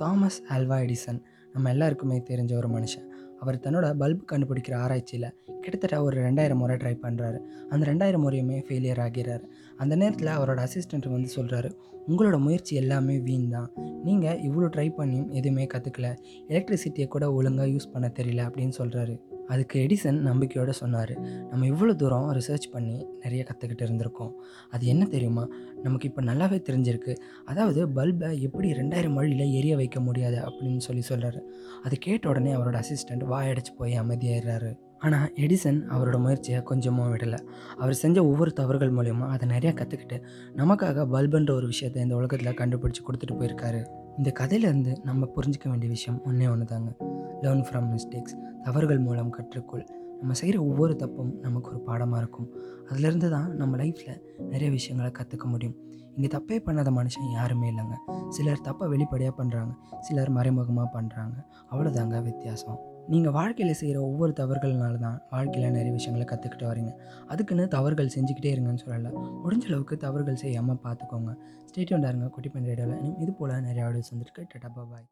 Thomas Alva Edison. நம்ம எல்லாருக்குமே தெரிஞ்ச ஒரு மனுஷன். அவர் தன்னோட பல்பு கண்டுபிடிக்கிற ஆராய்ச்சியில் கிட்டத்தட்ட ஒரு ரெண்டாயிரம் முறை ட்ரை பண்ணுறாரு அந்த ரெண்டாயிரம் முறையுமே ஃபெயிலியர் ஆகிறாரு. அந்த நேரத்தில் அவரோட அசிஸ்டண்ட் வந்து சொல்கிறாரு உங்களோட முயற்சி எல்லாமே வீண் தான். நீங்கள் இவ்வளோ ட்ரை பண்ணியும் எதுவுமே கற்றுக்கல எலக்ட்ரிசிட்டியை கூட ஒழுங்காக யூஸ் பண்ண தெரியல அப்படின்னு சொல்கிறாரு அதுக்கு எடிசன் நம்பிக்கையோடு சொன்னார். நம்ம இவ்வளோ தூரம் ரிசர்ச் பண்ணி நிறைய கற்றுக்கிட்டு இருந்திருக்கோம். அது என்ன தெரியுமா? நமக்கு இப்போ நல்லாவே தெரிஞ்சிருக்கு. அதாவது பல்பை எப்படி ரெண்டாயிரம் மொழியில் எரிய வைக்க முடியாது அப்படின்னு சொல்லி சொல்கிறாரு அது கேட்ட உடனே அவரோட அசிஸ்டண்ட் வாயடைச்சு போய் அமைதியாயிடுறாரு. ஆனால் எடிசன் அவரோட முயற்சியை கொஞ்சமாக விடலை. அவர் செஞ்ச ஒவ்வொரு தவறுகள் மூலயமா அதை நிறையா கற்றுக்கிட்டு நமக்காக பல்புன்ற ஒரு விஷயத்தை இந்த உலகத்தில் கண்டுபிடிச்சி கொடுத்துட்டு போயிருக்காரு. இந்த கதையிலேருந்து நம்ம புரிஞ்சிக்க வேண்டிய விஷயம் ஒன்றே ஒன்று தாங்க லேர்ன் ஃப்ரம் மிஸ்டேக்ஸ் தவறுகள் மூலம் கற்றுக்கொள். நம்ம செய்கிற ஒவ்வொரு தப்பும் நமக்கு ஒரு பாடமாக இருக்கும். அதுலேருந்து தான் நம்ம லைஃப்பில் நிறைய விஷயங்களை கற்றுக்க முடியும். இங்கே தப்பே பண்ணாத மனுஷன் யாருமே இல்லைங்க. சிலர் தப்பை வெளிப்படையாக பண்ணுறாங்க சிலர் மறைமுகமாக பண்ணுறாங்க அவ்வளோதாங்க வித்தியாசம். நீங்கள் வாழ்க்கையில் செய்கிற ஒவ்வொரு தவறுகள்னால தான் வாழ்க்கையில் நிறைய விஷயங்களை கற்றுக்கிட்டு வரீங்க. அதுக்குன்னு தவறுகள் செஞ்சுக்கிட்டே இருங்கன்னு சொல்லலை. முடிஞ்ச அளவுக்கு தவறுகள் செய்யாமல் பார்த்துக்கோங்க ஸ்டேட்மெண்ட்டாக இருங்க. குட்டி பண்ட் ரேடியோவில் இது போல் நிறைய ஆடியோஸ் வந்துருக்கு. டட்டா பாய்